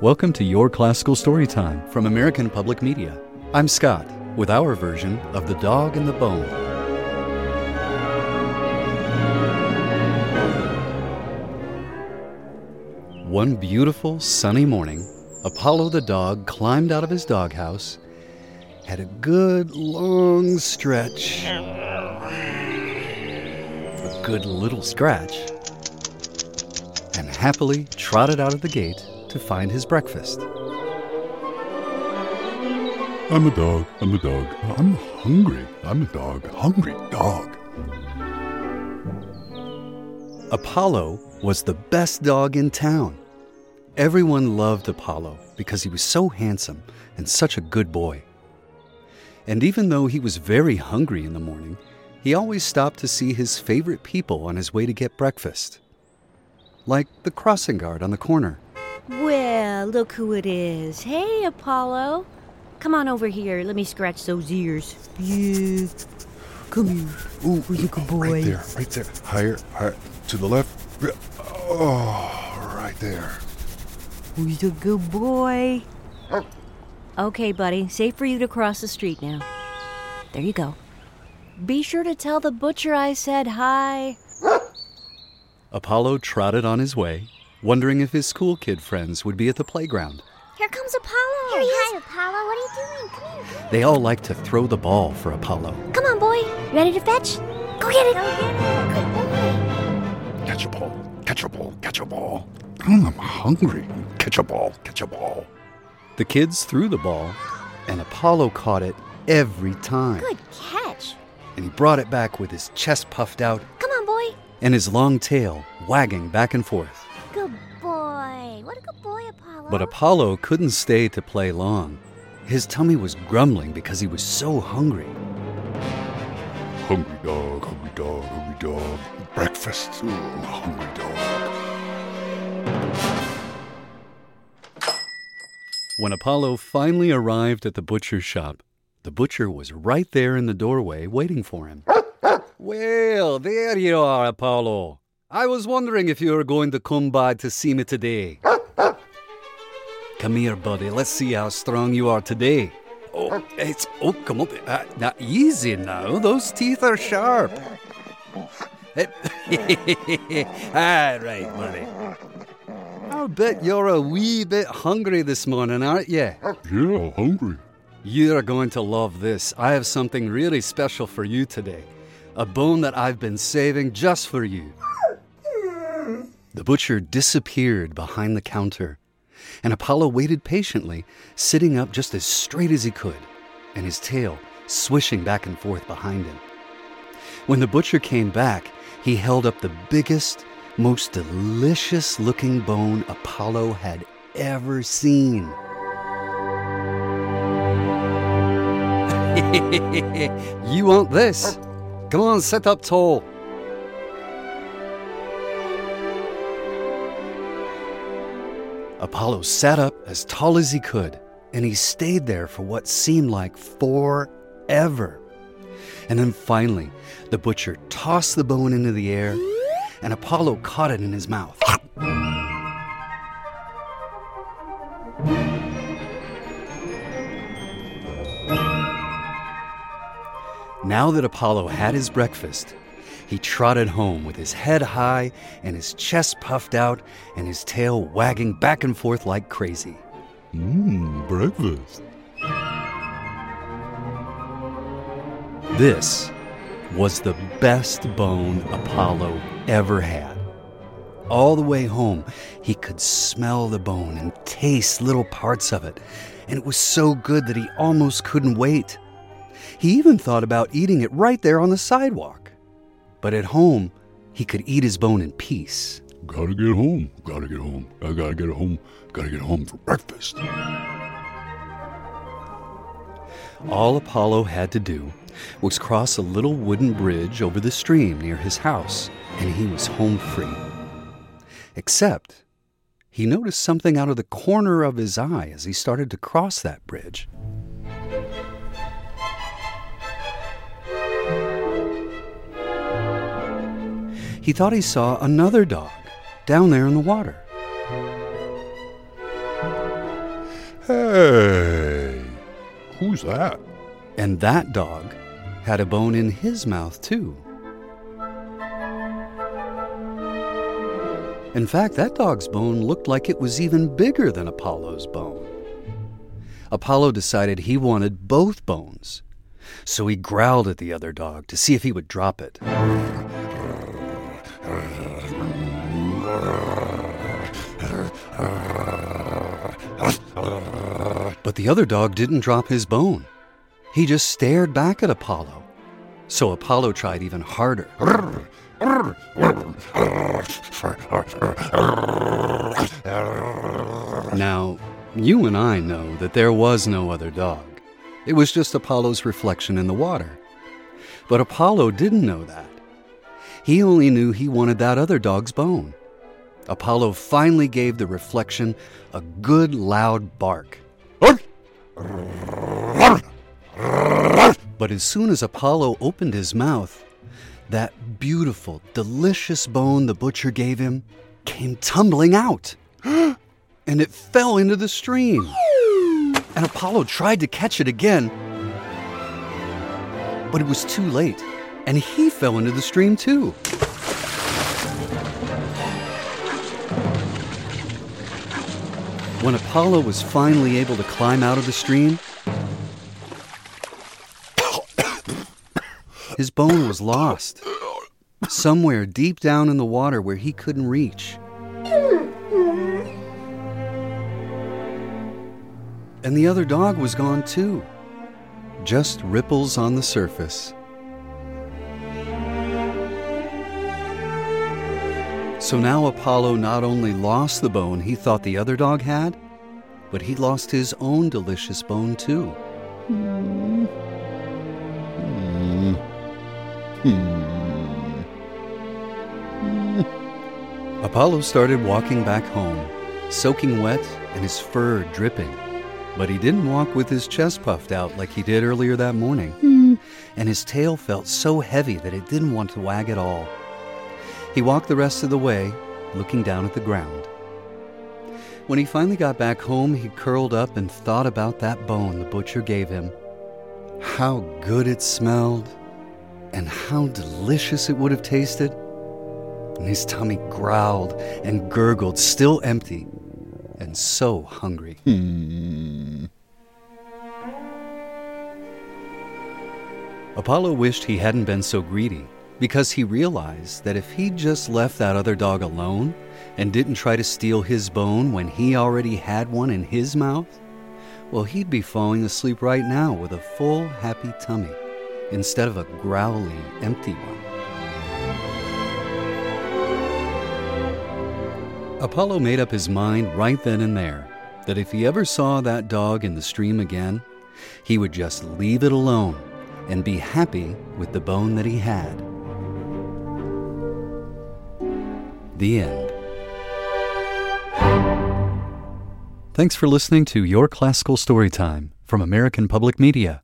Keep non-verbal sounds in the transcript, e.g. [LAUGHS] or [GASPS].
Welcome to Your Classical Storytime from American Public Media. I'm Scott with our version of The Dog and the Bone. One beautiful sunny morning, Apollo the dog climbed out of his doghouse, had a good long stretch, a good little scratch, and happily trotted out of the gate to find his breakfast. I'm a dog. I'm a dog. I'm hungry. I'm a dog. Hungry dog. Apollo was the best dog in town. Everyone loved Apollo because he was so handsome and such a good boy. And even though he was very hungry in the morning, he always stopped to see his favorite people on his way to get breakfast. Like the crossing guard on the corner. Well, look who it is. Hey, Apollo. Come on over here. Let me scratch those ears. Yeah. Come here. Ooh, Who's a good boy? Right there. Right there. Higher. Higher. To the left. Oh, right there. Who's a good boy? Okay, buddy. Safe for you to cross the street now. There you go. Be sure to tell the butcher I said hi. Apollo trotted on his way, wondering if his school kid friends would be at the playground. Here comes Apollo. Here he is. Hi, Apollo. What are you doing? Come here. Come here. They all like to throw the ball for Apollo. Come on, boy. Ready to fetch? Go get it. Go get it. Good boy. Catch a ball. Catch a ball. Catch a ball. Mm, I'm hungry. Catch a ball. Catch a ball. The kids threw the ball, and Apollo caught it every time. Good catch. And he brought it back with his chest puffed out Come on, boy. and his long tail wagging back and forth. Good But Apollo couldn't stay to play long. His tummy was grumbling because he was so hungry. Hungry dog. Hungry dog. Hungry dog. Breakfast. Mm, hungry dog. When Apollo finally arrived at the butcher's shop, the butcher was right there in the doorway waiting for him. [LAUGHS] well, there you are, Apollo. I was wondering if you were going to come by to see me today. Come here, buddy. Let's see how strong you are today. Oh, it's oh, come on. Uh, now, easy now. Those teeth are sharp. [LAUGHS] all right, buddy. I'll bet you're a wee bit hungry this morning, aren't you? Yeah, hungry. You're going to love this. I have something really special for you today. A bone that I've been saving just for you. The butcher disappeared behind the counter, and Apollo waited patiently, sitting up just as straight as he could, and his tail swishing back and forth behind him. When the butcher came back, he held up the biggest, most delicious looking bone Apollo had ever seen. [LAUGHS] you want this? Come on, sit up tall. Apollo sat up as tall as he could, and he stayed there for what seemed like forever. And then finally, the butcher tossed the bone into the air, and Apollo caught it in his mouth. Now that Apollo had his breakfast, he trotted home with his head high and his chest puffed out and his tail wagging back and forth like crazy. Mmm, breakfast. This was the best bone Apollo ever had. All the way home, he could smell the bone and taste little parts of it, and it was so good that he almost couldn't wait. He even thought about eating it right there on the sidewalk. But at home, he could eat his bone in peace. Gotta get home. Gotta get home. I gotta get home. Gotta get home for breakfast. All Apollo had to do was cross a little wooden bridge over the stream near his house, and he was home free. Except he noticed something out of the corner of his eye as he started to cross that bridge. He thought he saw another dog down there in the water. Hey, who's that? And that dog had a bone in his mouth, too. In fact, that dog's bone looked like it was even bigger than Apollo's bone. Apollo decided he wanted both bones, so he growled at the other dog to see if he would drop it. But the other dog didn't drop his bone. He just stared back at Apollo. So Apollo tried even harder. Now, you and I know that there was no other dog. It was just Apollo's reflection in the water. But Apollo didn't know that. He only knew he wanted that other dog's bone. Apollo finally gave the reflection a good loud bark. But as soon as Apollo opened his mouth, that beautiful, delicious bone the butcher gave him came tumbling out. [GASPS] and it fell into the stream. And Apollo tried to catch it again, but it was too late, and he fell into the stream too. When Apollo was finally able to climb out of the stream, his bone was lost. Somewhere deep down in the water where he couldn't reach. And the other dog was gone too. Just ripples on the surface. So now Apollo not only lost the bone he thought the other dog had, but he lost his own delicious bone too. Hmm. Hmm. Hmm. Apollo started walking back home, soaking wet and his fur dripping. But he didn't walk with his chest puffed out like he did earlier that morning. And his tail felt so heavy that it didn't want to wag at all. He walked the rest of the way, looking down at the ground. When he finally got back home, he curled up and thought about that bone the butcher gave him. How good it smelled, and how delicious it would have tasted. And his tummy growled and gurgled, still empty, and so hungry. Hmm. Apollo wished he hadn't been so greedy because he realized that if he'd just left that other dog alone and didn't try to steal his bone when he already had one in his mouth, well, he'd be falling asleep right now with a full, happy tummy instead of a growly, empty one. Apollo made up his mind right then and there that if he ever saw that dog in the stream again, he would just leave it alone and be happy with the bone that he had. The end. Thanks for listening to Your Classical Storytime from American Public Media.